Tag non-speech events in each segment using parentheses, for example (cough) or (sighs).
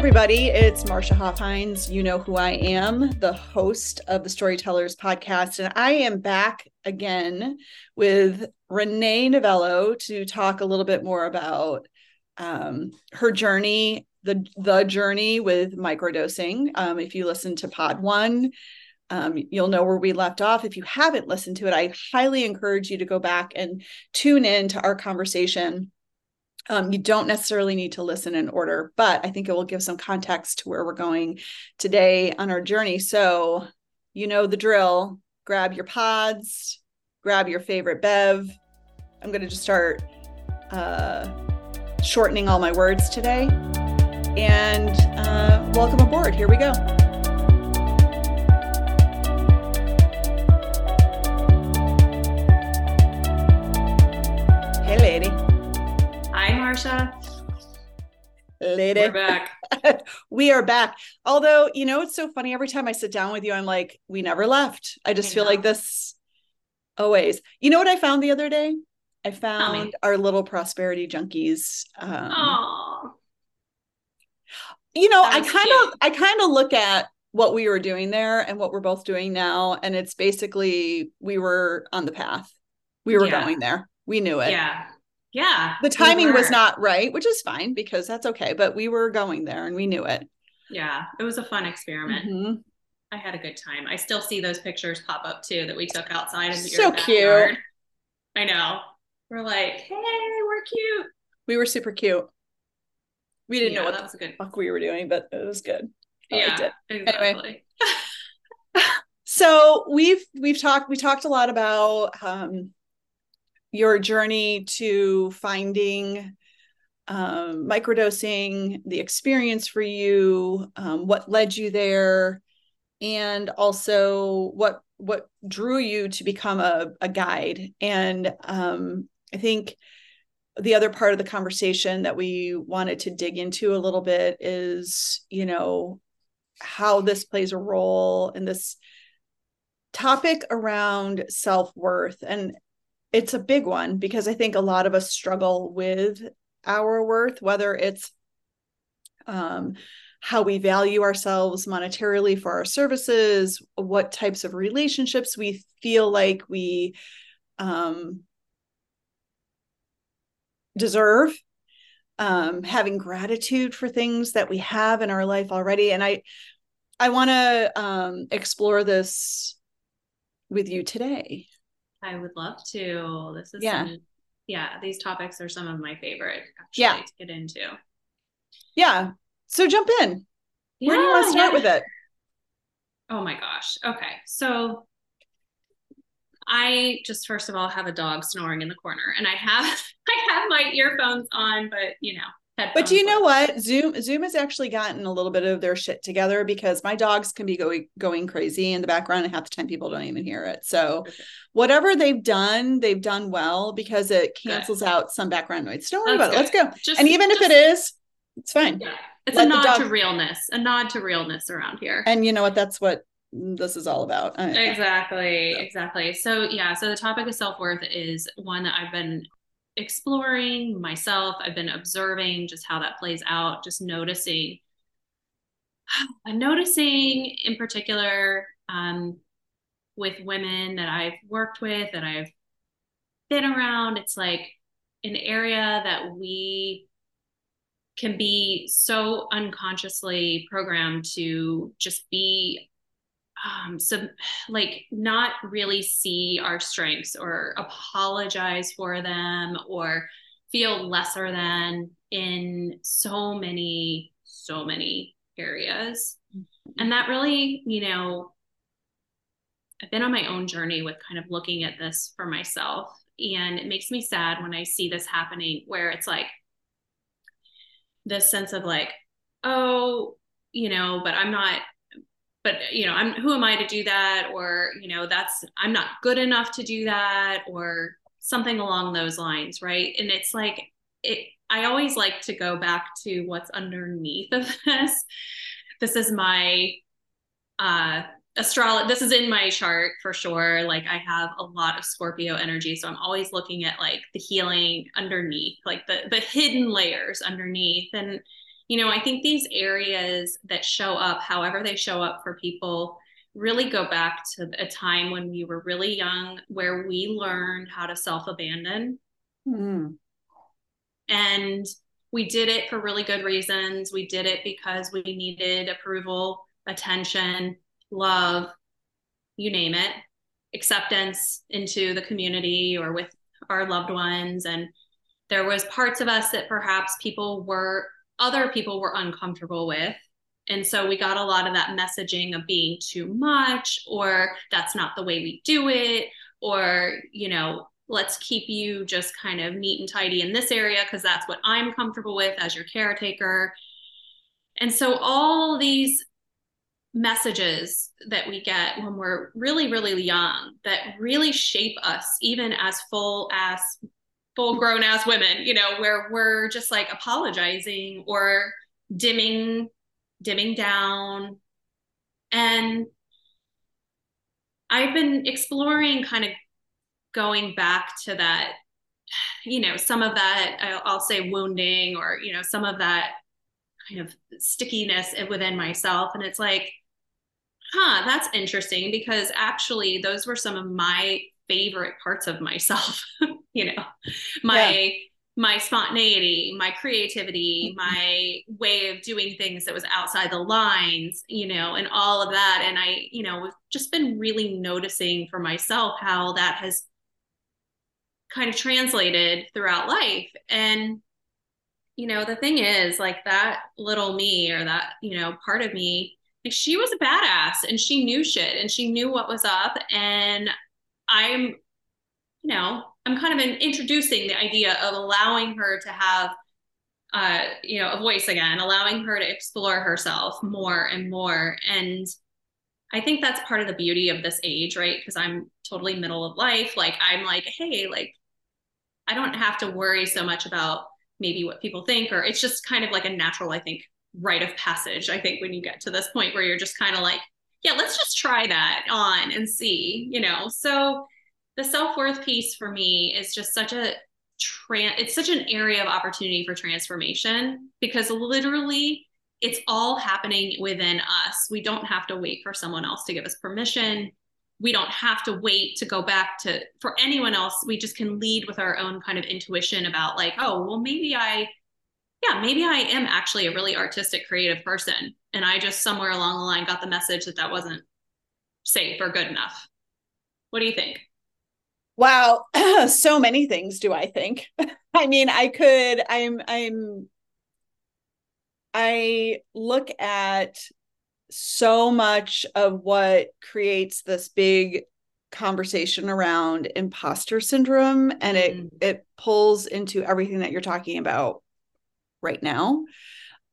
everybody. It's Marsha Hoffhines. You know who I am, the host of the Storytellers podcast. And I am back again with Renee Novello to talk a little bit more about um, her journey, the, the journey with microdosing. Um, if you listen to pod one, um, you'll know where we left off. If you haven't listened to it, I highly encourage you to go back and tune in to our conversation um, you don't necessarily need to listen in order, but I think it will give some context to where we're going today on our journey. So, you know the drill grab your pods, grab your favorite bev. I'm going to just start uh, shortening all my words today. And uh, welcome aboard. Here we go. Marsha. Lady. We're back. (laughs) we are back. Although, you know, it's so funny. Every time I sit down with you, I'm like, we never left. I just I feel like this always. You know what I found the other day? I found our little prosperity junkies. Um, Aww. You know, I kind of, I kind of look at what we were doing there and what we're both doing now, and it's basically we were on the path. We were yeah. going there. We knew it. Yeah yeah. The timing we was not right, which is fine because that's okay, but we were going there and we knew it. Yeah. It was a fun experiment. Mm-hmm. I had a good time. I still see those pictures pop up too that we took outside in the so cute. I know. We're like, hey, we're cute. We were super cute. We didn't yeah, know what that was a good fuck we were doing, but it was good. I yeah, exactly. Anyway. (laughs) so we've we've talked we talked a lot about um your journey to finding um, microdosing, the experience for you, um, what led you there, and also what what drew you to become a, a guide. And um, I think the other part of the conversation that we wanted to dig into a little bit is, you know, how this plays a role in this topic around self-worth and it's a big one because I think a lot of us struggle with our worth, whether it's um, how we value ourselves monetarily for our services, what types of relationships we feel like we um, deserve, um, having gratitude for things that we have in our life already. And I, I want to um, explore this with you today. I would love to. This is yeah. Some, yeah, these topics are some of my favorite actually yeah. to get into. Yeah. So jump in. Yeah, Where do you want to start yeah. with it? Oh my gosh. Okay. So I just first of all have a dog snoring in the corner and I have (laughs) I have my earphones on, but you know, but do you know what? Zoom Zoom has actually gotten a little bit of their shit together because my dogs can be going going crazy in the background and half the time people don't even hear it. So whatever they've done, they've done well because it cancels Good. out some background noise. Don't worry That's about good. it. Let's go. Just, and even just, if it is, it's fine. Yeah. It's Let a nod dog... to realness, a nod to realness around here. And you know what? That's what this is all about. Exactly. Exactly. So yeah, so the topic of self-worth is one that I've been exploring myself. I've been observing just how that plays out, just noticing. (sighs) I'm noticing in particular um, with women that I've worked with, that I've been around, it's like an area that we can be so unconsciously programmed to just be um so like not really see our strengths or apologize for them or feel lesser than in so many so many areas mm-hmm. and that really you know i've been on my own journey with kind of looking at this for myself and it makes me sad when i see this happening where it's like this sense of like oh you know but i'm not but you know i'm who am i to do that? Or you know that's i'm not good enough to do that or something along those lines right? And it's like it i always like to go back to what's underneath of (laughs) this. This is my uh astrology this is in my chart for sure. Like i have a lot of scorpio energy so i'm always looking at like the healing underneath like the the hidden layers underneath. And you know, I think these areas that show up, however they show up for people, really go back to a time when we were really young where we learned how to self abandon. Mm. And we did it for really good reasons. We did it because we needed approval, attention, love, you name it, acceptance into the community or with our loved ones. And there was parts of us that perhaps people were other people were uncomfortable with. And so we got a lot of that messaging of being too much or that's not the way we do it or you know let's keep you just kind of neat and tidy in this area because that's what i'm comfortable with as your caretaker. And so all these messages that we get when we're really really young that really shape us even as full as full grown ass women, you know, where we're just like apologizing or dimming, dimming down. And I've been exploring kind of going back to that, you know, some of that, I'll say wounding or, you know, some of that kind of stickiness within myself. And it's like, huh, that's interesting because actually those were some of my favorite parts of myself (laughs) you know my yeah. my spontaneity my creativity mm-hmm. my way of doing things that was outside the lines you know and all of that and i you know have just been really noticing for myself how that has kind of translated throughout life and you know the thing is like that little me or that you know part of me like she was a badass and she knew shit and she knew what was up and I'm, you know, I'm kind of introducing the idea of allowing her to have, uh, you know, a voice again, allowing her to explore herself more and more. And I think that's part of the beauty of this age, right? Because I'm totally middle of life. Like, I'm like, hey, like, I don't have to worry so much about maybe what people think, or it's just kind of like a natural, I think, rite of passage. I think when you get to this point where you're just kind of like, yeah, let's just try that on and see, you know. So the self-worth piece for me is just such a trans it's such an area of opportunity for transformation because literally it's all happening within us. We don't have to wait for someone else to give us permission. We don't have to wait to go back to for anyone else. We just can lead with our own kind of intuition about like, oh, well maybe I yeah, maybe I am actually a really artistic, creative person. And I just somewhere along the line got the message that that wasn't safe or good enough. What do you think? Wow, (clears throat) so many things do I think. (laughs) I mean, I could I'm I'm I look at so much of what creates this big conversation around imposter syndrome and it mm. it pulls into everything that you're talking about right now.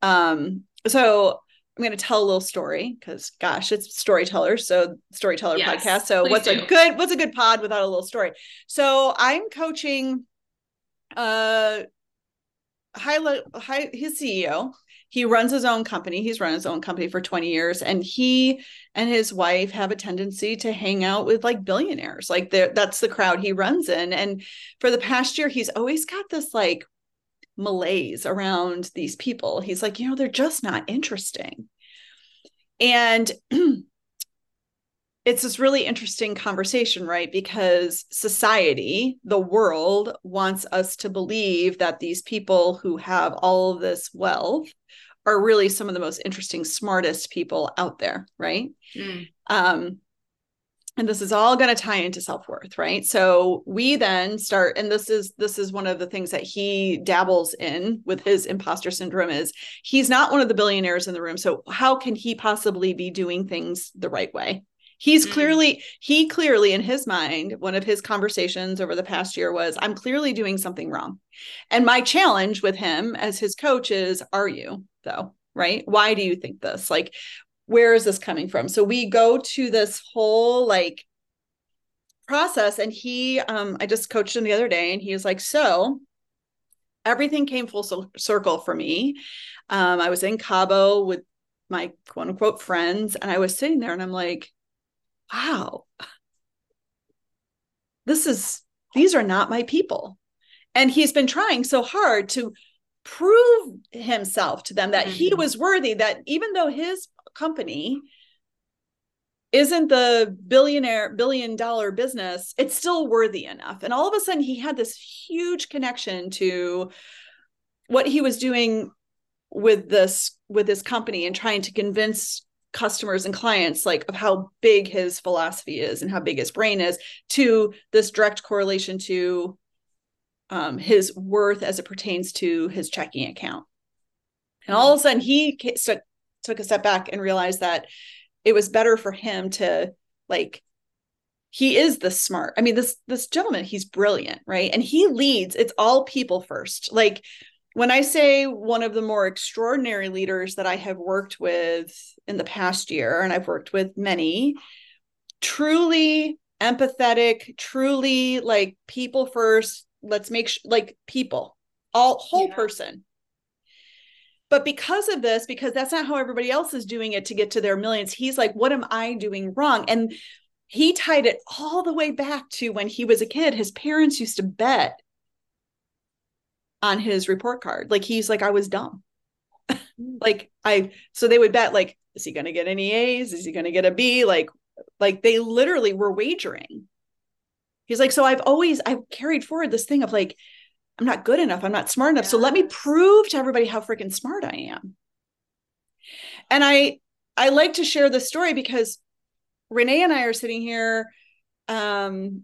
Um, so I'm going to tell a little story because, gosh, it's storyteller. So storyteller yes, podcast. So what's do. a good what's a good pod without a little story? So I'm coaching uh high, high his CEO. He runs his own company. He's run his own company for 20 years, and he and his wife have a tendency to hang out with like billionaires. Like that's the crowd he runs in. And for the past year, he's always got this like malaise around these people. He's like, you know, they're just not interesting. And (clears throat) it's this really interesting conversation, right? Because society, the world, wants us to believe that these people who have all of this wealth are really some of the most interesting, smartest people out there, right? Mm. Um, and this is all going to tie into self-worth right? So we then start and this is this is one of the things that he dabbles in with his imposter syndrome is he's not one of the billionaires in the room. So how can he possibly be doing things the right way? He's mm-hmm. clearly he clearly in his mind one of his conversations over the past year was i'm clearly doing something wrong. And my challenge with him as his coach is are you though? Right? Why do you think this? Like where is this coming from? So we go to this whole like process and he um i just coached him the other day and he was like so everything came full circle for me. Um i was in cabo with my quote unquote friends and i was sitting there and i'm like wow. This is these are not my people. And he's been trying so hard to prove himself to them that mm-hmm. he was worthy that even though his company isn't the billionaire billion dollar business it's still worthy enough and all of a sudden he had this huge connection to what he was doing with this with this company and trying to convince customers and clients like of how big his philosophy is and how big his brain is to this direct correlation to um, his worth as it pertains to his checking account. And all of a sudden he st- took a step back and realized that it was better for him to like he is the smart i mean this this gentleman he's brilliant right? And he leads it's all people first. Like when I say one of the more extraordinary leaders that I have worked with in the past year, and I've worked with many, truly empathetic, truly like people first, let's make sh- like people, all whole yeah. person. But because of this, because that's not how everybody else is doing it to get to their millions, he's like, what am I doing wrong? And he tied it all the way back to when he was a kid. His parents used to bet on his report card. Like he's like, I was dumb. Hmm. like I so they would bet like, is he gonna get any A's? Is he gonna get a B? Like, like they literally were wagering. He's like, so I've always I've carried forward this thing of like, I'm not good enough, I'm not smart enough. So let me prove to everybody how freaking smart I am. And I I like to share this story because Renee and I are sitting here um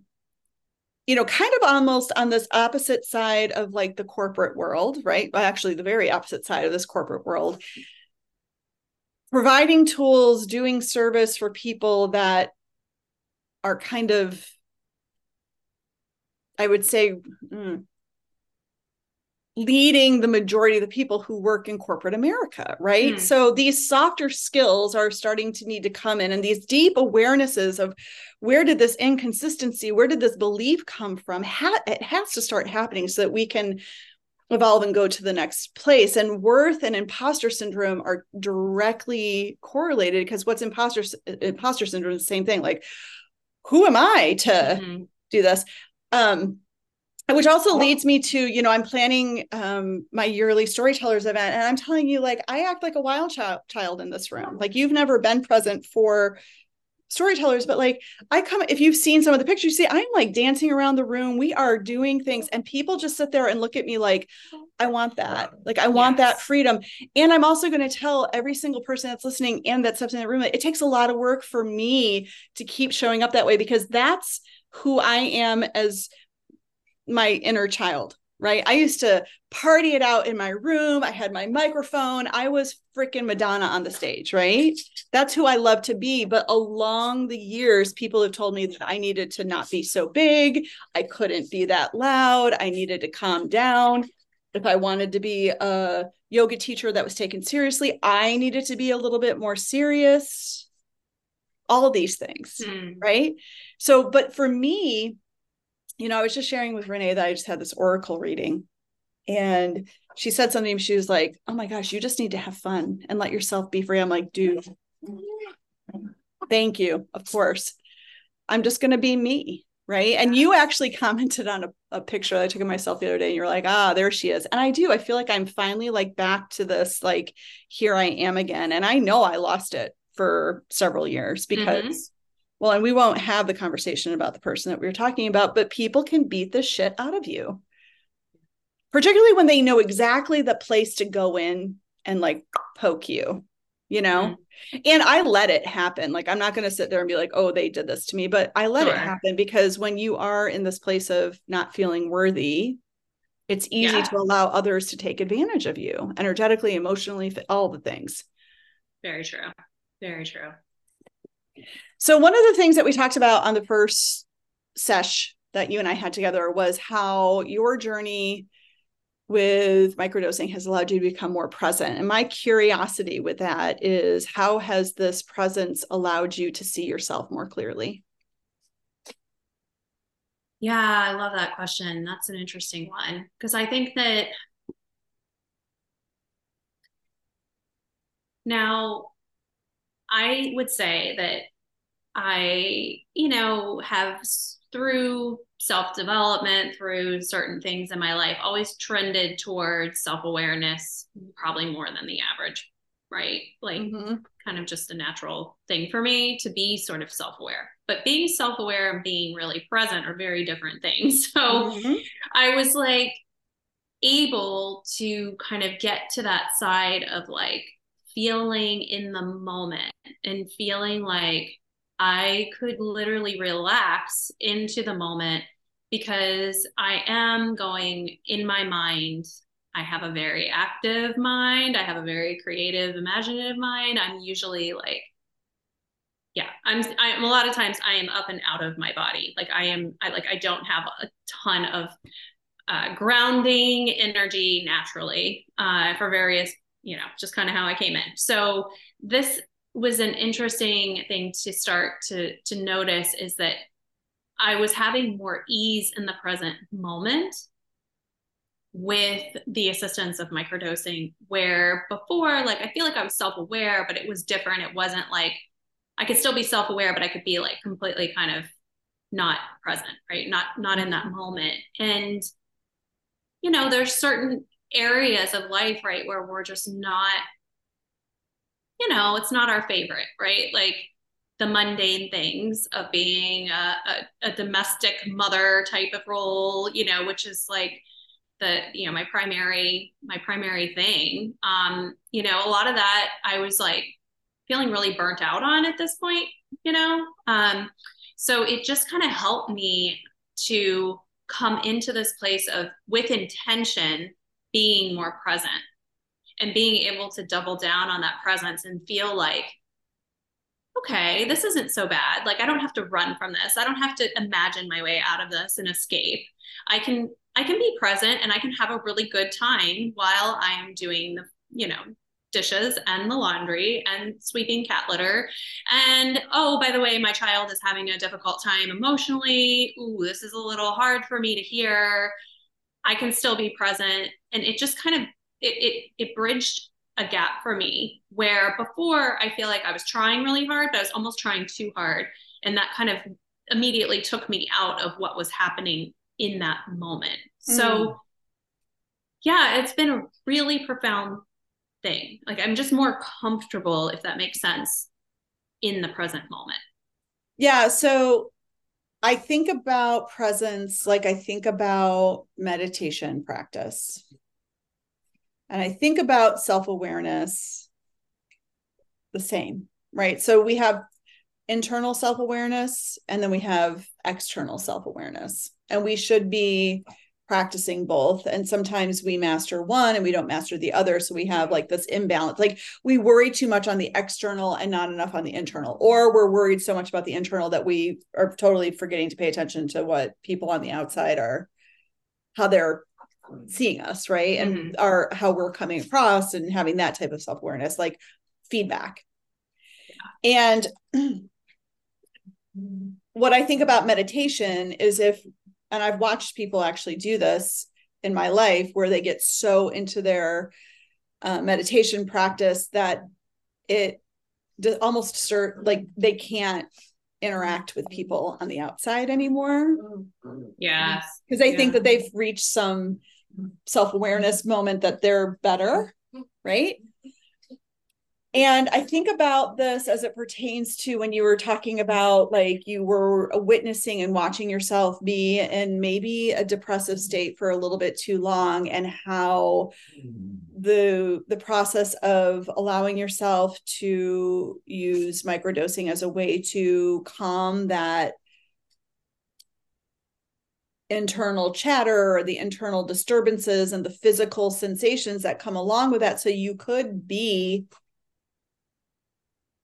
you know, kind of almost on this opposite side of like the corporate world, right? Well, actually, the very opposite side of this corporate world. Providing tools, doing service for people that are kind of, I would say, mm, leading the majority of the people who work in corporate America, right? Mm. So these softer skills are starting to need to come in and these deep awarenesses of where did this inconsistency, where did this belief come from? Ha- it has to start happening so that we can evolve and go to the next place. And worth and imposter syndrome are directly correlated because what's imposter imposter syndrome is the same thing. Like, who am I to mm-hmm. do this? Um, which also leads me to you know i'm planning um, my yearly storytellers event and i'm telling you like i act like a wild child child in this room. Like you've never been present for storytellers but like i come if you've seen some of the pictures you see i'm like dancing around the room. We are doing things and people just sit there and look at me like i want that. Like i want yes. that freedom. And i'm also going to tell every single person that's listening and that steps in the room it takes a lot of work for me to keep showing up that way because that's who i am as my inner child right? I used to party it out in my room. I had my microphone. I was freaking Madonna on the stage, right? That's who I love to be. But along the years, people have told me that I needed to not be so big. I couldn't be that loud. I needed to calm down. If I wanted to be a yoga teacher that was taken seriously, I needed to be a little bit more serious. All these things, mm. right? So, but for me, you know, I was just sharing with Renee that I just had this oracle reading. And she said something, she was like, Oh my gosh, you just need to have fun and let yourself be free. I'm like, dude, thank you. Of course. I'm just gonna be me. Right. And you actually commented on a, a picture that I took of myself the other day, and you're like, ah, there she is. And I do. I feel like I'm finally like back to this, like, here I am again. And I know I lost it for several years mm-hmm. because mm-hmm well, and we won't have the conversation about the person that we were talking about, but people can beat the shit out of you, particularly when they know exactly the place to go in and like poke you, you know? Mm-hmm. And I let it happen. Like, I'm not going to sit there and be like, oh, they did this to me, but I let sure. it happen because when you are in this place of not feeling worthy, it's easy yeah. to allow others to take advantage of you energetically, emotionally, all the things. Very true. Very true. So one of the things that we talked about on the first sesh that you and I had together was how your journey with microdosing has allowed you to become more present. And my curiosity with that is how has this presence allowed you to see yourself more clearly? Yeah, I love that question. That's an interesting one because I think that now I would say that I, you know, have through self development, through certain things in my life, always trended towards self awareness, probably more than the average, right? Like, mm-hmm. kind of just a natural thing for me to be sort of self aware. But being self aware and being really present are very different things. (laughs) So mm-hmm. I was like able to kind of get to that side of like feeling in the moment and feeling like I could literally relax into the moment because I am going in my mind. I have a very active mind. I have a very creative, imaginative mind. I'm usually like, yeah, I'm, I'm a lot of times I am up and out of my body. Like I am, I like, I don't have a ton of uh, grounding energy naturally uh, for various, you know, just kind of how I came in. So this was an interesting thing to start to to notice is that I was having more ease in the present moment with the assistance of microdosing where before like I feel like I was self-aware but it was different. It wasn't like I could still be self-aware but I could be like completely kind of not present right? Not not in that moment. And you know there's certain areas of life right where we're just not you know, it's not our favorite, right? Like the mundane things of being a, a, a domestic mother type of role, you know, which is like the, you know, my primary, my primary thing. Um, you know, a lot of that I was like feeling really burnt out on at this point, you know? Um, so it just kind of helped me to come into this place of with intention being more present and being able to double down on that presence and feel like okay this isn't so bad. Like i don't have to run from this. I don't have to imagine my way out of this and escape. I can i can be present and i can have a really good time while i am doing the you know dishes and the laundry and sweeping cat litter. And oh by the way my child is having a difficult time emotionally. Ooh this is a little hard for me to hear i can still be present and it just kind of it, it it bridged a gap for me where before I feel like I was trying really hard, but I was almost trying too hard. And that kind of immediately took me out of what was happening in that moment. Mm. So, yeah, it's been a really profound thing. Like, I'm just more comfortable, if that makes sense, in the present moment. Yeah. So, I think about presence like I think about meditation practice. And I think about self awareness the same, right? So we have internal self awareness and then we have external self awareness. And we should be practicing both. And sometimes we master one and we don't master the other. So we have like this imbalance. Like we worry too much on the external and not enough on the internal, or we're worried so much about the internal that we are totally forgetting to pay attention to what people on the outside are, how they're seeing us right and mm-hmm. our how we're coming across and having that type of self-awareness like feedback yeah. and (clears throat) what i think about meditation is if and i've watched people actually do this in my life where they get so into their uh, meditation practice that it almost start like they can't interact with people on the outside anymore. Yeah. Because they yeah. think that they've reached some self awareness moment that they're better, right? And I think about this as it pertains to when you were talking about like you were witnessing and watching yourself be in maybe a depressive state for a little bit too long and how mm-hmm. the the process of allowing yourself to use microdosing as a way to calm that internal chatter or the internal disturbances and the physical sensations that come along with that so you could be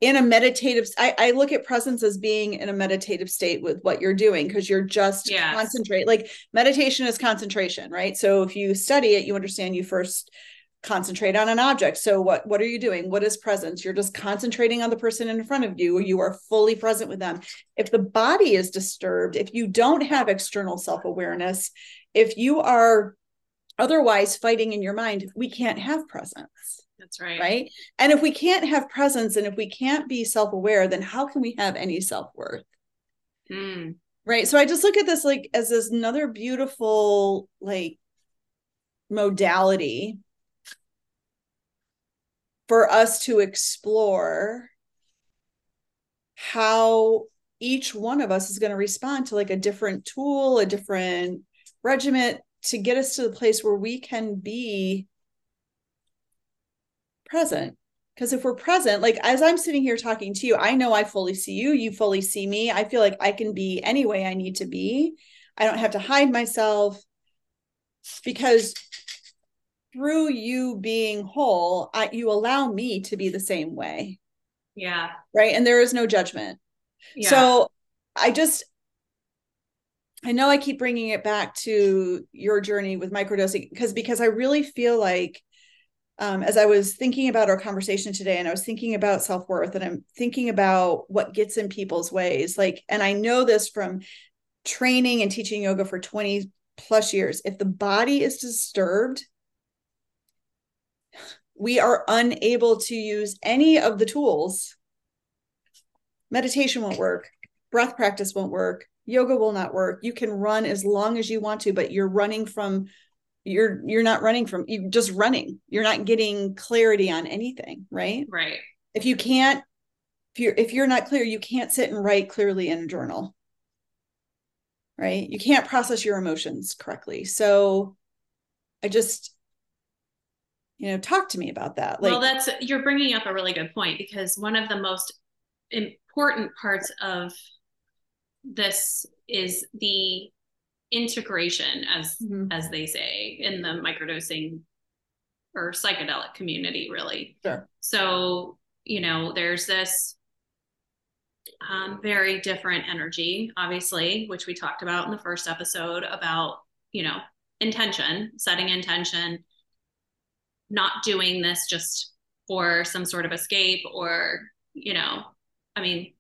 in a meditative I, I look at presence as being in a meditative state with what you're doing because you're just yes. concentrate like meditation is concentration right? So if you study it you understand you first concentrate on an object. So what what are you doing? What is presence? You're just concentrating on the person in front of you you are fully present with them. If the body is disturbed if you don't have external self-awareness if you are otherwise fighting in your mind we can't have presence that's right. right? And if we can't have presence and if we can't be self-aware then how can we have any self-worth? Mm. right? So i just look at this like as this another beautiful like modality for us to explore how each one of us is going to respond to like a different tool a different regiment to get us to the place where we can be present. Because if we're present like as i'm sitting here talking to you i know i fully see you you fully see me. I feel like i can be any way i need to be. I don't have to hide myself. Because through you being whole I, you allow me to be the same way. Yeah. Right? And there is no judgment. Yeah. so i just i know i keep bringing it back to your journey with microdosing because because i really feel like um, as I was thinking about our conversation today, and I was thinking about self worth, and I'm thinking about what gets in people's ways. Like, and I know this from training and teaching yoga for 20 plus years. If the body is disturbed, we are unable to use any of the tools. Meditation won't work, breath practice won't work, yoga will not work. You can run as long as you want to, but you're running from you're you're not running from you just running. You're not getting clarity on anything right? Right. If you can't if you're if you're not clear you can't sit and write clearly in a journal. Right? You can't process your emotions correctly. So i just you know talk to me about that. Like well that's you're bringing up a really good point because one of the most important parts of this is the integration as mm-hmm. as they say in the microdosing or psychedelic community really sure so you know there's this um, very different energy obviously which we talked about in the first episode about you know intention setting intention not doing this just for some sort of escape or you know i mean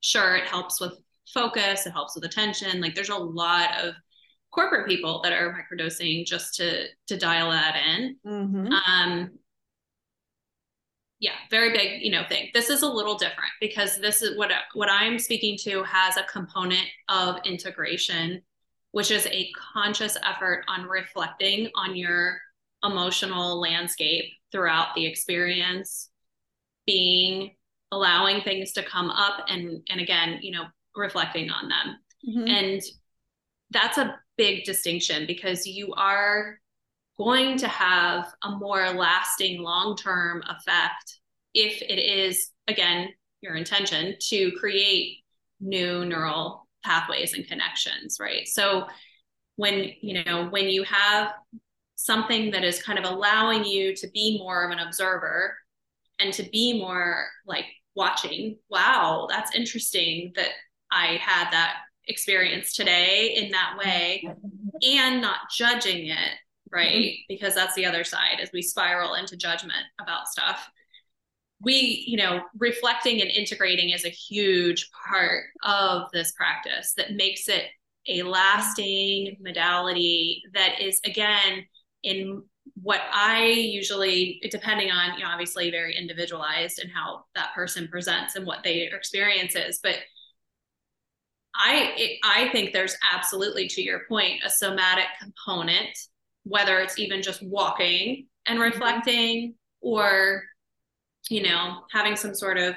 sure it helps with focus it helps with attention like there's a lot of corporate people that are microdosing just to to dial that in. Mm-hmm. Um, yeah, very big, you know, thing. This is a little different because this is what what I'm speaking to has a component of integration, which is a conscious effort on reflecting on your emotional landscape throughout the experience, being allowing things to come up and and again, you know, reflecting on them. Mm-hmm. And that's a big distinction because you are going to have a more lasting long term effect if it is, again, your intention to create new neural pathways and connections, right? So when, you know, when you have something that is kind of allowing you to be more of an observer and to be more like watching, wow, that's interesting that I had that experience today in that way and not judging it right? Mm-hmm. because that's the other side as we spiral into judgment about stuff. We you know reflecting and integrating is a huge part of this practice that makes it a lasting modality that is again in what i usually depending on you know obviously very individualized and how that person presents and what their experience is but I I think there's absolutely to your point a somatic component, whether it's even just walking and mm-hmm. reflecting or you know having some sort of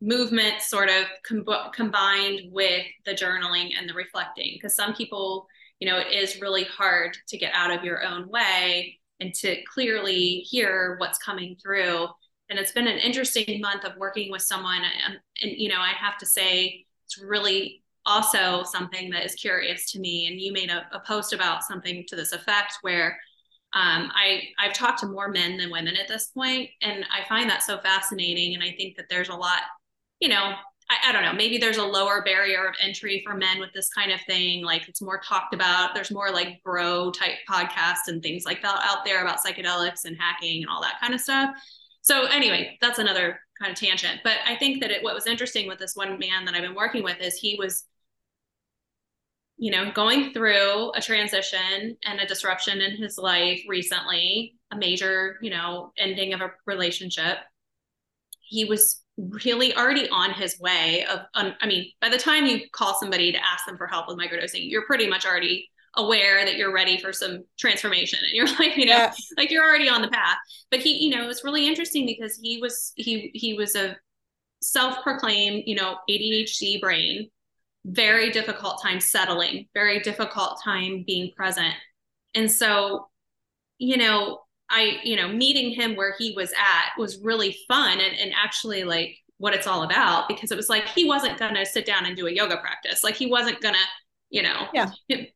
movement sort of com- combined with the journaling and the reflecting. Because some people you know it is really hard to get out of your own way and to clearly hear what's coming through. And it's been an interesting month of working with someone. And, and you know i have to say it's really also something that is curious to me. And you made a, a post about something to this effect where um, I, I've talked to more men than women at this point, and I find that so fascinating. And I think that there's a lot, you know, I, I, don't know, maybe there's a lower barrier of entry for men with this kind of thing. Like it's more talked about. There's more like bro type podcasts and things like that out there about psychedelics and hacking and all that kind of stuff. So anyway, that's another kind of tangent. But I think that it, what was interesting with this one man that I've been working with is he was you know, going through a transition and a disruption in his life recently, a major, you know, ending of a relationship. He was really already on his way of um, i mean by the time you call somebody to ask them for help with microdosing you're pretty much already aware that you're ready for some transformation and you're (laughs) like you know yeah. like you're already on the path but he you know it's really interesting because he was he he was a self-proclaimed you know adhd brain very difficult time settling very difficult time being present and so you know I, you know, meeting him where he was at was really fun and, and actually like what it's all about because it was like he wasn't going to sit down and do a yoga practice. Like he wasn't going to, you know, yeah,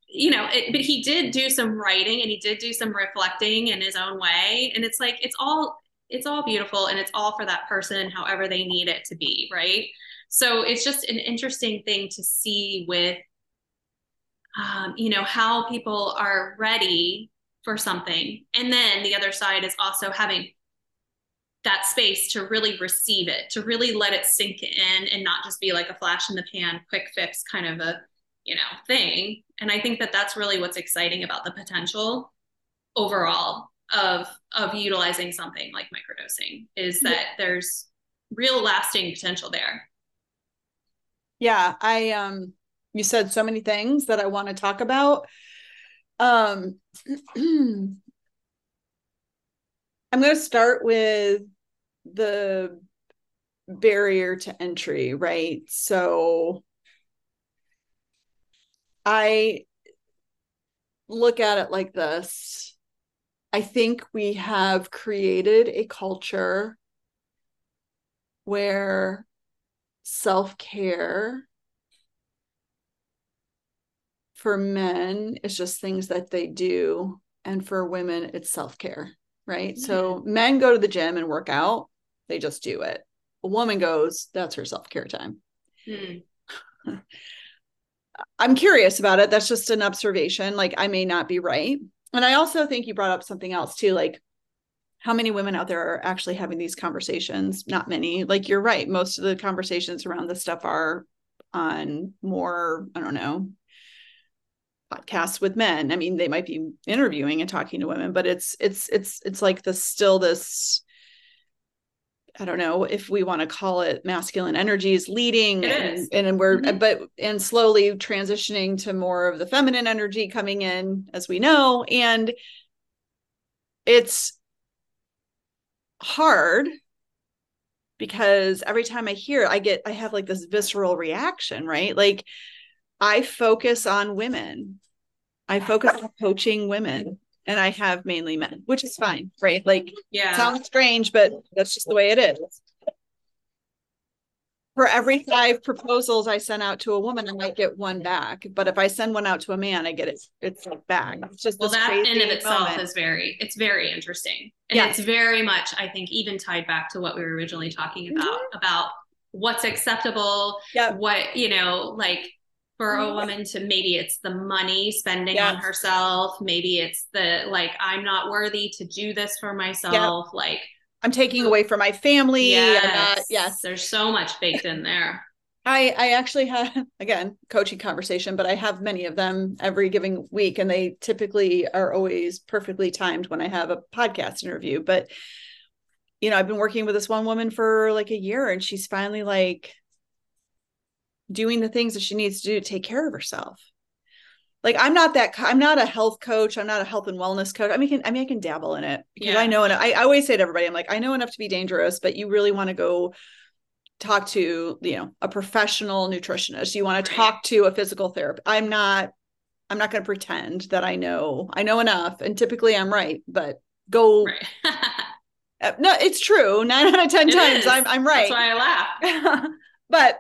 you know, it, but he did do some writing and he did do some reflecting in his own way. And it's like, it's all, it's all beautiful and it's all for that person, however they need it to be. Right. So it's just an interesting thing to see with, um, you know, how people are ready for something. And then the other side is also having that space to really receive it, to really let it sink in and not just be like a flash in the pan, quick fix kind of a, you know, thing. And I think that that's really what's exciting about the potential overall of of utilizing something like microdosing is that yeah. there's real lasting potential there. Yeah, I um you said so many things that I want to talk about. Um, (clears throat) I'm going to start with the barrier to entry, right? So I look at it like this I think we have created a culture where self care for men it's just things that they do and for women it's self-care right? So men go to the gym and work out they just do it. A woman goes that's her self-care time. Hmm. (laughs) i'm curious about it. That's just an observation. Like i may not be right. And i also think you brought up something else too like how many women out there are actually having these conversations not many like you're right most of the conversations around this stuff are on more i don't know podcasts with men. I mean, they might be interviewing and talking to women, but it's it's it's it's like the still this I don't know if we want to call it masculine energies leading and, and, we're mm-hmm. but and slowly transitioning to more of the feminine energy coming in as we know and it's hard because every time I hear I get I have like this visceral reaction, right? Like I focus on women. I focus on coaching women and I have mainly men, which is fine, right? Like, yeah, sounds strange, but that's just the way it is. For every five proposals I send out to a woman, I might get one back. But if I send one out to a man, I get it. It's like back. It's just well, that in of itself moment. is very, it's very interesting, and it's very much, I think, even tied back to what we were originally talking about mm-hmm. about what's acceptable, yeah, what you know, like for a woman to maybe it's the money spending yes. on herself maybe it's the like i'm not worthy to do this for myself yep. like i'm taking away from my family yes. Not, yes there's so much baked in there I, I actually have (laughs) again coaching conversation, but I have many of them every giving week, and they typically are always perfectly timed when I have a podcast interview. But you know, I've been working with this one woman for like a year, and she's finally like, doing the things that she needs to do to take care of herself like i'm not that i'm not a health coach i'm not a health and wellness coach. I mean I, can, I mean i can dabble in it because yeah. i know and I, I always say to everybody i'm like i know enough to be dangerous but you really want to go talk to you know a professional nutritionist. You want to talk to a physical therapist. I'm not i'm not going to pretend that i know i know enough and typically i'm right but go right. (laughs) Uh, no it's true. Nine out of ten it times I'm, I'm right. that's why i laugh. (laughs) But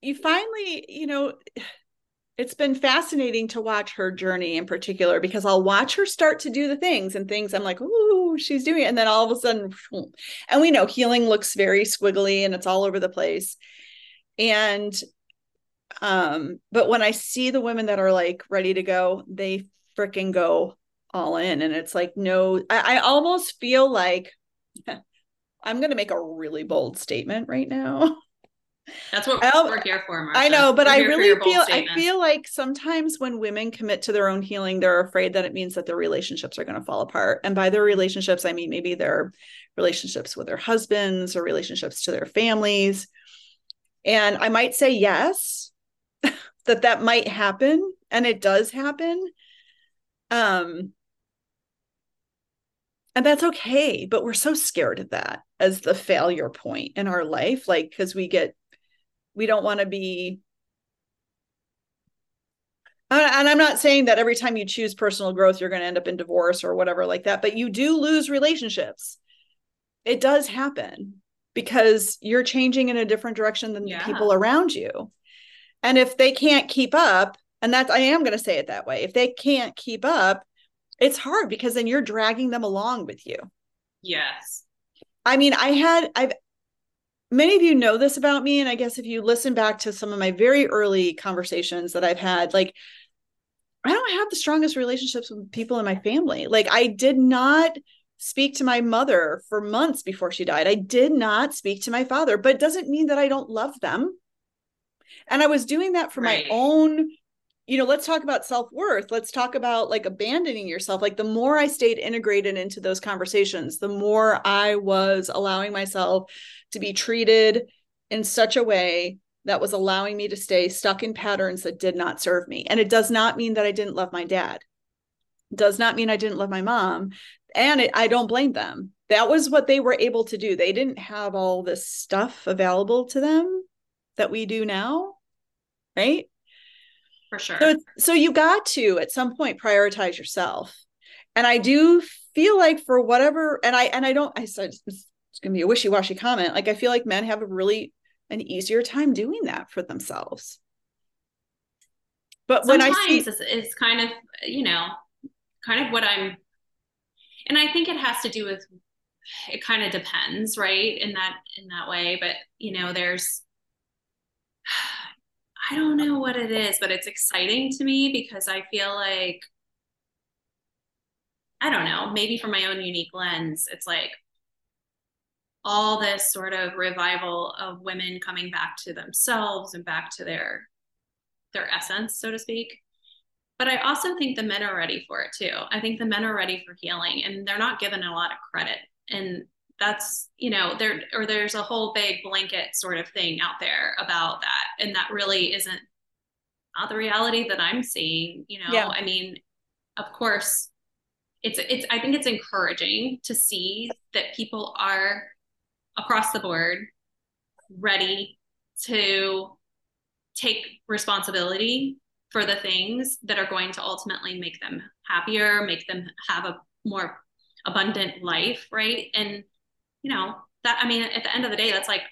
you finally, you know, it's been fascinating to watch her journey in particular because I'll watch her start to do the things and things I'm like, ooh, she's doing it. And then all of a sudden, and we know healing looks very squiggly and it's all over the place. And um, but when I see the women that are like ready to go, they freaking go all in. And it's like, no, I, I almost feel like (laughs) I'm gonna make a really bold statement right now. (laughs) That's what I, we're here for. Marsha. I know, but we're I really feel I feel like sometimes when women commit to their own healing, they're afraid that it means that their relationships are going to fall apart. And by their relationships, I mean maybe their relationships with their husbands or relationships to their families. And I might say yes, (laughs) that that might happen, and it does happen. Um, and that's okay but we're so scared of that as the failure point in our life like because we get we don't want to be and I'm not saying that every time you choose personal growth, you're going to end up in divorce or whatever like that, but you do lose relationships. It does happen because you're changing in a different direction than yeah. the people around you. And if they can't keep up, and that's, I am going to say it that way, if they can't keep up, it's hard because then you're dragging them along with you. Yes. I mean, I had, I've, many of you know this about me. And I guess if you listen back to some of my very early conversations that I've had, like, I don't have the strongest relationships with people in my family. Like, I did not speak to my mother for months before she died. I did not speak to my father, but it doesn't mean that I don't love them. And I was doing that for right. my own you know let's talk about self-worth let's talk about like abandoning yourself like the more i stayed integrated into those conversations the more i was allowing myself to be treated in such a way that was allowing me to stay stuck in patterns that did not serve me. And it does not mean that i didn't love my dad. It does not mean i didn't love my mom. And it, i don't blame them. That was what they were able to do. They didn't have all this stuff available to them that we do now right? For sure. So, so you got to at some point prioritize yourself. And I do feel like for whatever, and I and I don't, I said gonna be a wishy-washy comment. Like I feel like men have a really an easier time doing that for themselves. But Sometimes when I see it's, it's kind of, you know, kind of what I'm and I think it has to do with it kind of depends, right? In that in that way. But you know, there's (sighs) I don't know what it is, but it's exciting to me because I feel like I don't know, maybe from my own unique lens, it's like all this sort of revival of women coming back to themselves and back to their their essence, so to speak. But I also think the men are ready for it too. I think the men are ready for healing and they're not given a lot of credit. And that's you know there or there's a whole big blanket sort of thing out there about that and that really isn't not the reality that i'm seeing you know yeah. i mean of course it's it's i think it's encouraging to see that people are across the board ready to take responsibility for the things that are going to ultimately make them happier make them have a more abundant life right? And you know that i mean at the end of the day that's like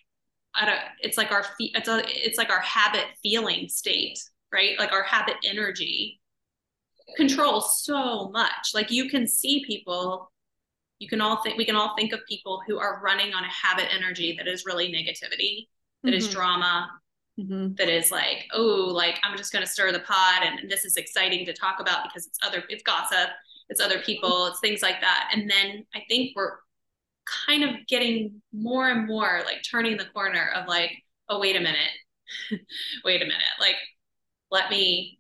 I don't, it's like our it's a, it's like our habit feeling state right? Like our habit energy controls so much. Like you can see people you can all think we can all think of people who are running on a habit energy that is really negativity that mm-hmm. is drama mm-hmm. that is like oh like i'm just going to stir the pot and, and this is exciting to talk about because it's other it's gossip it's other people it's things like that and then i think we're kind of getting more and more like turning the corner of like, oh, wait a minute. (laughs) wait a minute. Like, let me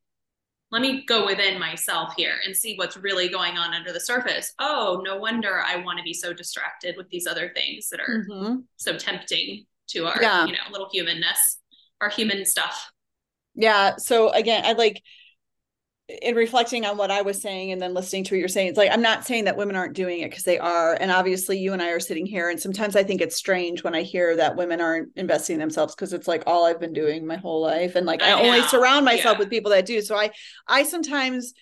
let me go within myself here and see what's really going on under the surface. Oh, no wonder I want to be so distracted with these other things that are mm-hmm. so tempting to our, yeah. you know, little humanness, our human stuff. Yeah. So again, I like in reflecting on what I was saying and then listening to what you're saying, it's like I'm not saying that women aren't doing it because they are. And obviously you and I are sitting here. And sometimes I think it's strange when I hear that women aren't investing in themselves because it's like all I've been doing my whole life. And like I, I only surround myself yeah. with people that do. So I I sometimes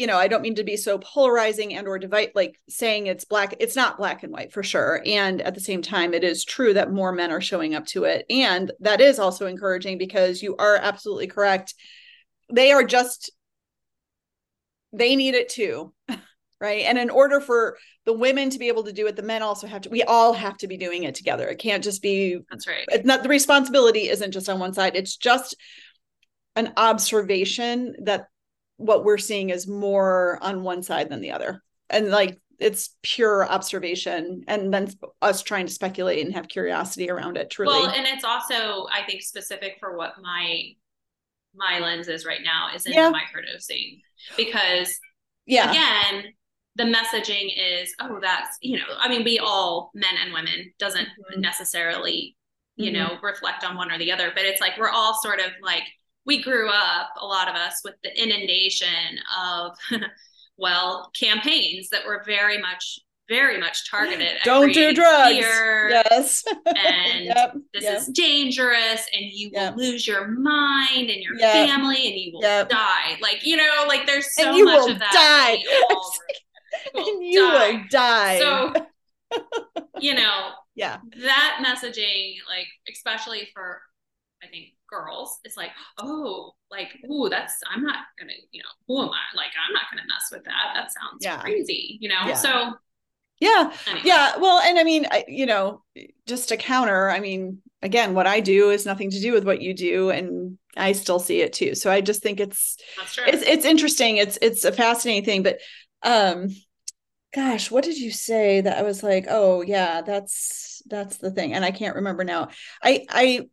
you know, I don't mean to be so polarizing and or divide like saying it's black, it's not black and white for sure. And at the same time, it is true that more men are showing up to it. And that is also encouraging because you are absolutely correct. They are just they need it too (laughs) right? And in order for the women to be able to do it the men also have to we all have to be doing it together. It can't just be that's right. it's not the responsibility isn't just on one side. It's just an observation that what we're seeing is more on one side than the other. And like it's pure observation and then us trying to speculate and have curiosity around it truly. Well and it's also i think specific for what my my lens is right now is in Yeah. the microdosing because yeah again the messaging is oh that's you know i mean we all men and women doesn't Mhm. necessarily you Mhm. know reflect on one or the other but it's like we're all sort of like we grew up a lot of us with the inundation of (laughs) well campaigns that were very much very much targeted don't do drugs yes and (laughs) yep this yep. is dangerous and you will lose your mind and your Yep. family and you will Yep. die like you know like there's so you much of that die. (laughs) will and you die. will die so (laughs) you know yeah that messaging like especially for i think girls it's like oh like ooh that's i'm not gonna you know who am i like i'm not gonna mess with that that sounds Yeah. crazy you know Yeah. so yeah anyway. yeah well and i mean I, you know just to counter i mean again what i do is nothing to do with what you do and i still see it too. So i just think it's it's it's interesting. It's it's a fascinating thing but um gosh what did you say that i was like oh yeah that's that's the thing and i can't remember now. I i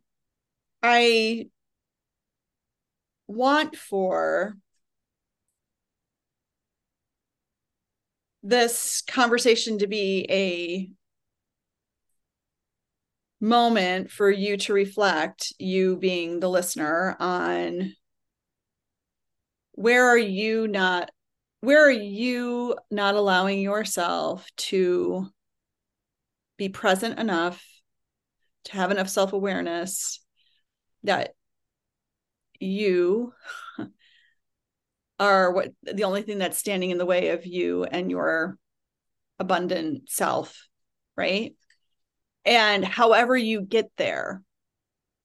i want for this conversation to be a moment for you to reflect you being the listener on where are you not where are you not allowing yourself to be present enough to have enough self-awareness that you are what the only thing that's standing in the way of you and your abundant self right and however you get there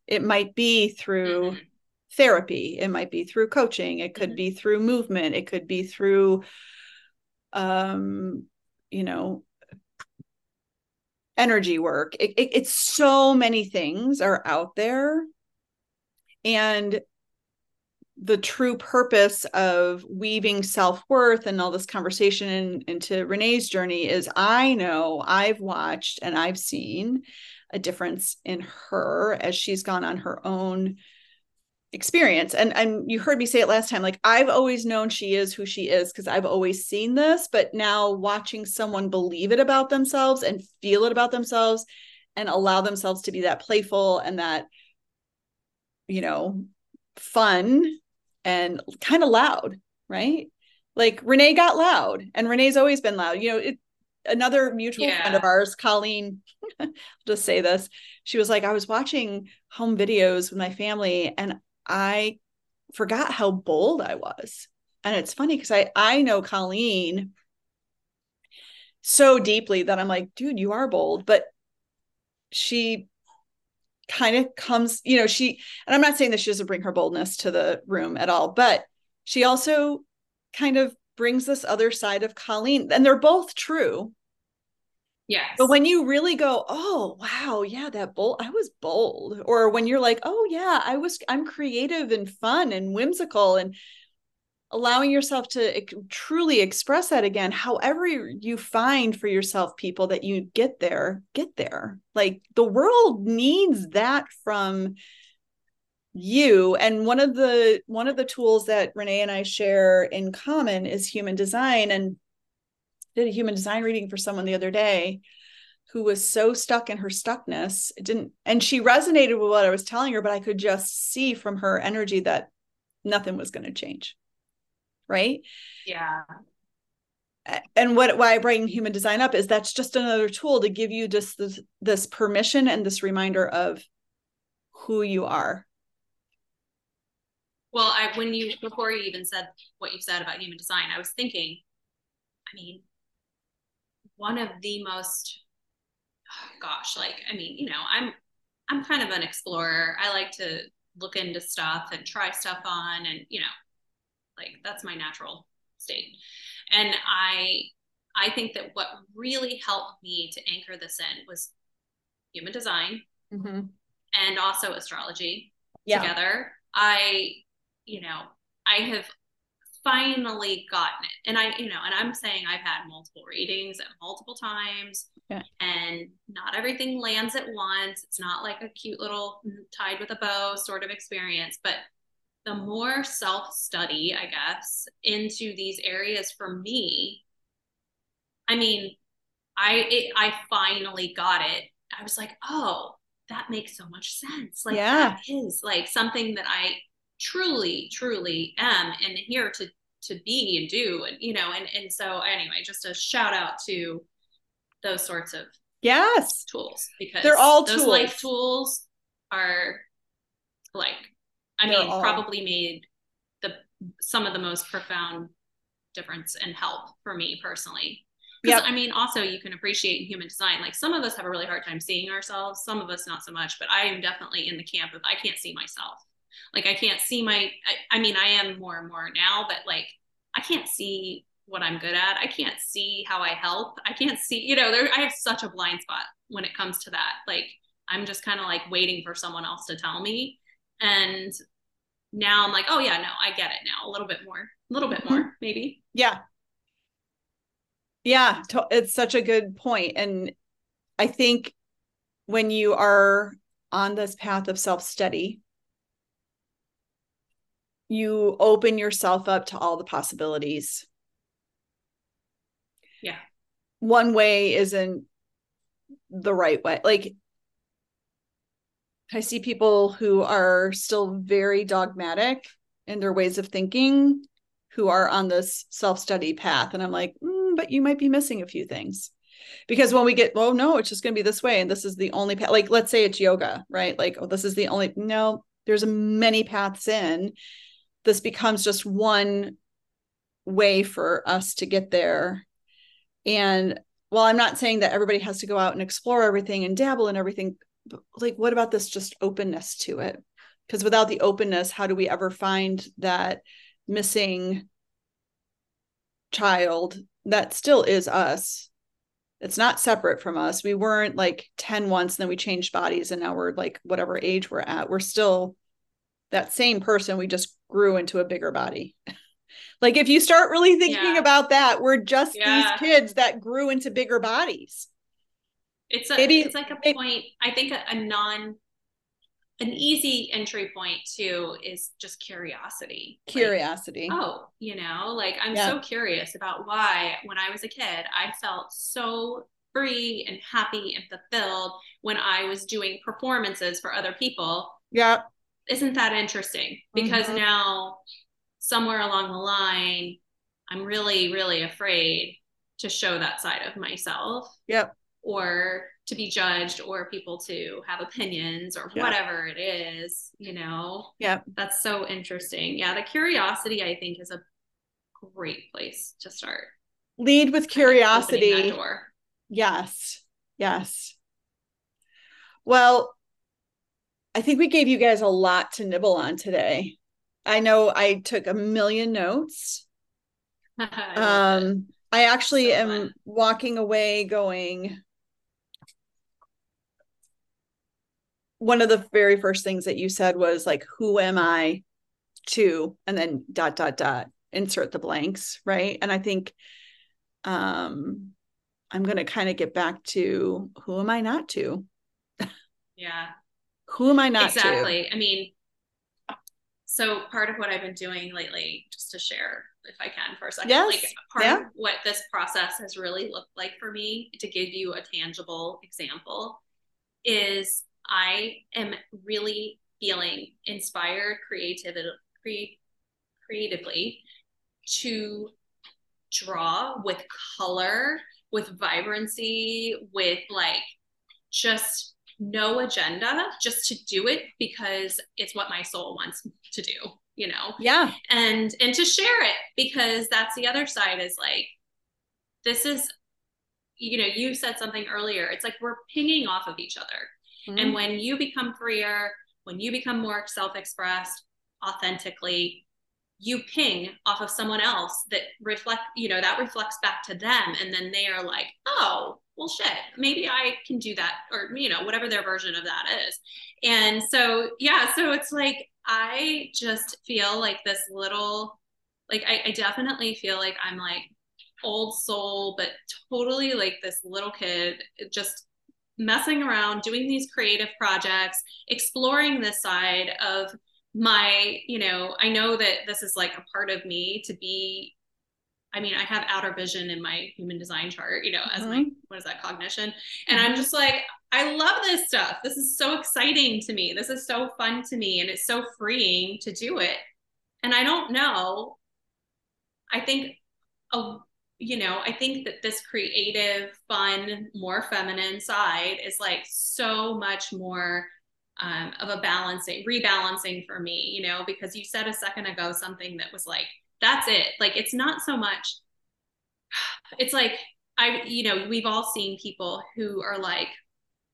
it might be through Mhm. therapy it might be through coaching it could Mhm. be through movement it could be through um you know energy work it, it, it's so many things are out there and the true purpose of weaving self-worth and all this conversation in, into renee's journey is i know i've watched and i've seen a difference in her as she's gone on her own experience. And and you heard me say it last time like i've always known she is who she is because i've always seen this but now watching someone believe it about themselves and feel it about themselves and allow themselves to be that playful and that you know fun and kind of loud right? Like renee got loud and renee's always been loud. You know it another mutual friend of ours colleen (laughs) I'll just say this. She was like i was watching home videos with my family and I forgot how bold I was. And it's funny because I I know Colleen so deeply that I'm like, dude, you are bold, but she kind of comes, you know, she and I'm not saying that she doesn't bring her boldness to the room at all, but she also kind of brings this other side of Colleen and they're both true. yes But when you really go, oh wow, yeah, that bold, I was bold, or when you're like, oh yeah, I was, I'm creative and fun and whimsical, and allowing yourself to truly express that again, however you find for yourself, people that you get there, get there. Like the world needs that from you. And one of the one of the tools that renee and i share in common is human design. And did a human design reading for someone the other day who was so stuck in her stuckness. It didn't and she resonated with what i was telling her but i could just see from her energy that nothing was going to change right? Yeah. And what why i bring human design up is that's just another tool to give you just this this permission and this reminder of who you are. Well, I when you before you even said what you said about human design, I was thinking, I mean, one of the most oh, gosh, like I mean, you know, I'm I'm kind of an explorer. I like to look into stuff and try stuff on and, you know, like that's my natural state. And I I think that what really helped me to anchor this in was human design mm-hmm. and also astrology yeah together. I, you know, I have finally gotten it. And I, you know, and I'm saying I've had multiple readings at multiple times. Yeah. And not everything lands at once. It's not like a cute little tied with a bow sort of experience, but the more self study, I guess, into these areas for me, I mean, I it, I finally got it. I was like, oh, that makes so much sense. Like yeah. that is like something that I truly, truly am and here to to be and do and you know and and so anyway just a shout out to those sorts of yes tools because they're all those tools. life tools are like I They're mean all- probably made the some of the most profound difference and help for me personally because Yep. I mean, also you can appreciate human design. Like some of us have a really hard time seeing ourselves, some of us not so much. But I am definitely in the camp of I can't see myself. Like I can't see my. I, I mean, I am more and more now, but like I can't see what I'm good at. I can't see how I help. I can't see. You know, there. I have such a blind spot when it comes to that. Like I'm just kind of like waiting for someone else to tell me, and now I'm like, oh yeah, no, I get it now a little bit more, a little bit mm-hmm. more, maybe. Yeah. Yeah, to- it's such a good point. And I think when you are on this path of self study, you open yourself up to all the possibilities. Yeah. One way isn't the right way. Like, I see people who are still very dogmatic in their ways of thinking who are on this self-study path. And i'm like mm, but you might be missing a few things. Because when we get oh no it's just going to be this way and this is the only path like let's say it's yoga right? Like oh this is the only no there's many paths in. This becomes just one way for us to get there. And while i'm not saying that everybody has to go out and explore everything and dabble in everything like what about this just openness to it? Because without the openness how do we ever find that missing child that still is us? It's not separate from us. We weren't like 10 once and then we changed bodies and now we're like whatever age we're at. We're still that same person. We just grew into a bigger body. (laughs) Like if you start really thinking Yeah. about that we're just Yeah. these kids that grew into bigger bodies it's a Maybe- it's like a point i think a, a non an easy entry point too is just curiosity. Like, curiosity. oh you know like i'm Yeah. so curious about why when i was a kid i felt so free and happy and fulfilled when i was doing performances for other people. Yeah. Isn't that interesting? Because Mhm. now somewhere along the line i'm really really afraid to show that side of myself. Yep or to be judged or people to have opinions or Yeah. whatever it is you know Yeah. that's so interesting yeah the curiosity i think is a great place to start lead with kind of opening curiosity. Yes. Yes. Well, I think we gave you guys a lot to nibble on today. I know I took a million notes. (laughs) I. Um I actually So am fun. walking away going one of the very first things that you said was like who am I to and then dot dot dot insert the blanks, right? And I think um I'm going to kind of get back to who am I not to? yeah Who am I not to? exactly i mean so part of what i've been doing lately just to share if i can for a second Yes. like part Yeah. of what this process has really looked like for me to give you a tangible example is i am really feeling inspired create creatively to draw with color with vibrancy with like just no agenda just to do it because it's what my soul wants to do you know Yeah. and and to share it because that's the other side is like this is you know you said something earlier it's like we're pinging off of each other Mm-hmm. and when you become freer when you become more self-expressed authentically you ping off of someone else that reflect you know that reflects back to them and then they are like oh well shit maybe i can do that or you know whatever their version of that is and so yeah so it's like i just feel like this little like I, I definitely feel like I'm like old soul, but totally like this little kid just messing around, doing these creative projects, exploring this side of my, you know, I know that this is like a part of me to be. I mean, I have outer vision in my human design chart, you know, as mm-hmm. my what is that cognition? And mm-hmm. I'm just like, I love this stuff. This is so exciting to me. This is so fun to me. And it's so freeing to do it. And I don't know. I think a you know, I think that this creative, fun, more feminine side is like so much more um, of a balancing, rebalancing for me, you know, because you said a second ago something that was like, that's it. Like, it's not so much, (sighs) it's like, I, you know, we've all seen people who are like,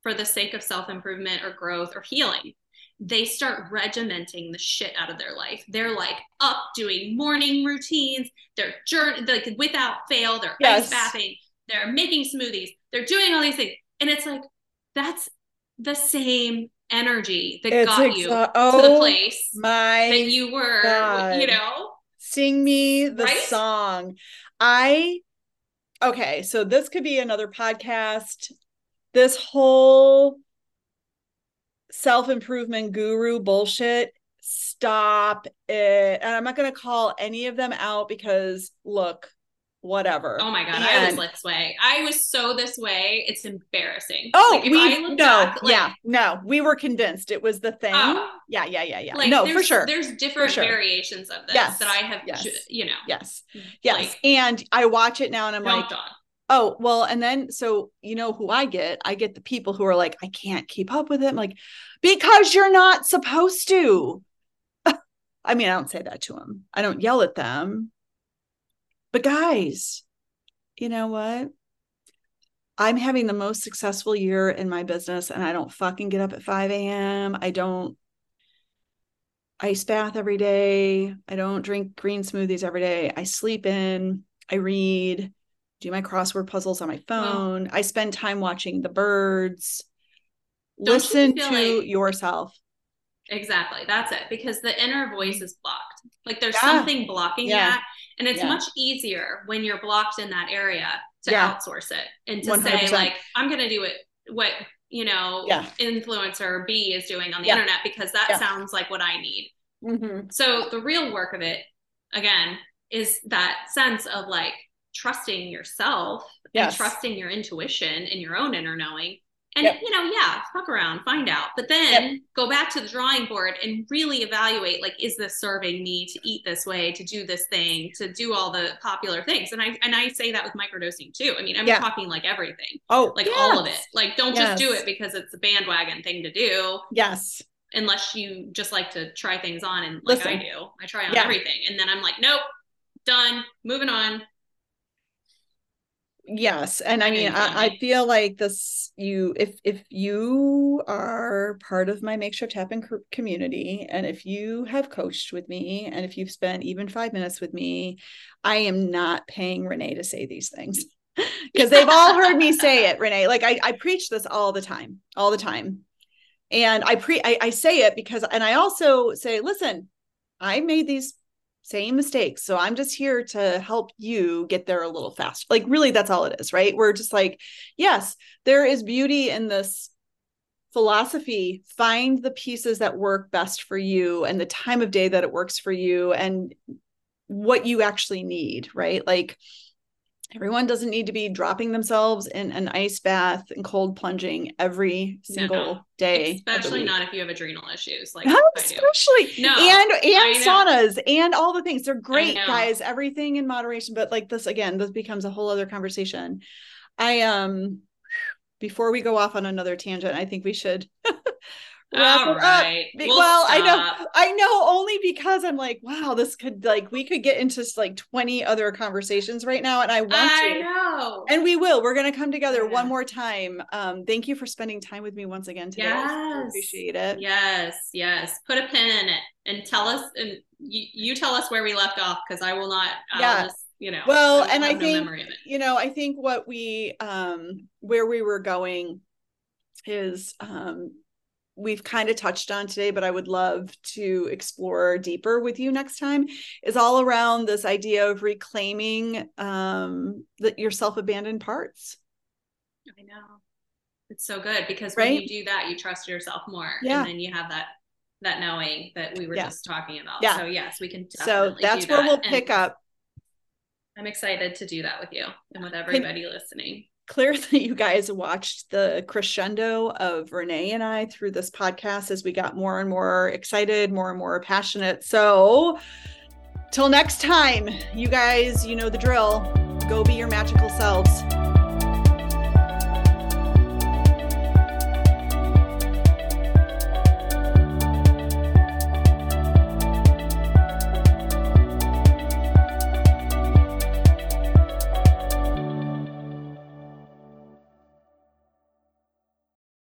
for the sake of self improvement or growth or healing, they start regimenting the shit out of their life. They're like up doing morning routines. They're journey like without fail. They're yes. ice bathing. They're making smoothies. They're doing all these things, and it's like that's the same energy that it's got exa- you oh, to the oh place my that you were. God. You know, sing me the right? song. I okay. So this could be another podcast. This whole self improvement guru bullshit. Stop it. And I'm not going to call any of them out because look, whatever. Oh my god, and, I was this way. I was so this way. It's embarrassing. Oh, like, we no, back, like, yeah, no, we were convinced it was the thing. Oh, yeah, yeah, yeah, yeah. Like, no, for sure. There's different sure. variations of this yes. that I have. Yes. You know. Yes. Yes. Like, and I watch it now, and I'm like, on. Oh, well, and then so you know who I get? I get the people who are like, I can't keep up with it. I'm like, because you're not supposed to. (laughs) I mean, I don't say that to them. I don't yell at them. But guys, you know what? I'm having the most successful year in my business and I don't fucking get up at 5 a.m. I don't ice bath every day. I don't drink green smoothies every day. I sleep in, I read, do my crossword puzzles on my phone. Wow. I spend time watching the birds. Don't Listen you to like, yourself. Exactly. That's it. Because the inner voice is blocked. Like there's yeah. something blocking yeah. that. And it's yeah. much easier when you're blocked in that area to outsource it and to 100%. say, like, I'm going to do it what, you know, influencer B is doing on the internet because that sounds like what I need. Mm-hmm. So the real work of it, again, is that sense of like, trusting yourself yes. and trusting your intuition and your own inner knowing. And yep. you know, yeah, fuck around, find out. But then yep. go back to the drawing board and really evaluate like, is this serving me to eat this way, to do this thing, to do all the popular things? And I and I say that with microdosing too. I mean, I'm yeah. talking like everything. Oh, like yes. all of it. Like, don't yes. just do it because it's a bandwagon thing to do. Yes. Unless you just like to try things on and like Listen. I do. I try on yeah. everything. And then I'm like, nope, done, moving on yes and i mean I, I, feel like this you if if you are part of my makeshift happen community and if you have coached with me and if you've spent even five minutes with me i am not paying renee to say these things. (laughs) Because they've all heard me say it renee. Like I, I preach this all the time all the time. And i pre I, I say it because and i also say listen i made these same mistakes. So I'm just here to help you get there a little faster. Like, really, that's all it is, right? We're just like, yes, there is beauty in this philosophy. Find the pieces that work best for you and the time of day that it works for you and what you actually need, right? Like, everyone doesn't need to be dropping themselves in an ice bath and cold plunging every single no, day especially not if you have adrenal issues like (laughs) especially no and and saunas and all the things. They're great guys. Everything in moderation but like this again this becomes a whole other conversation. I um before we go off on another tangent i think we should (laughs) wrap All right. up. We'll, well I know, I know only because I'm like, wow, this could like we could get into like 20 other conversations right now, and I want I to. know, and we will. We're gonna come together yeah. one more time. Um, thank you for spending time with me once again today. Yes. I appreciate it. Yes, yes. Put a pin in it and tell us, and you, you tell us where we left off because I will not. I'll yeah. Just, you know. Well, I and I no think you know, I think what we um where we were going is um we've kind of touched on today, but I would love to explore deeper with you next time, is all around this idea of reclaiming um, the, your self abandoned parts. I know. It's so good because right? when you do that, you trust yourself more. Yeah. And then you have that that knowing that we were yeah. just talking about. Yeah. So yes, we can So that's where that. we'll pick up. I'm excited to do that with you and with everybody can, listening clear (laughs) that you guys watched the crescendo of Renee and I through this podcast as we got more and more excited, more and more passionate. So, till next time, you guys, you know the drill. Go be your magical selves.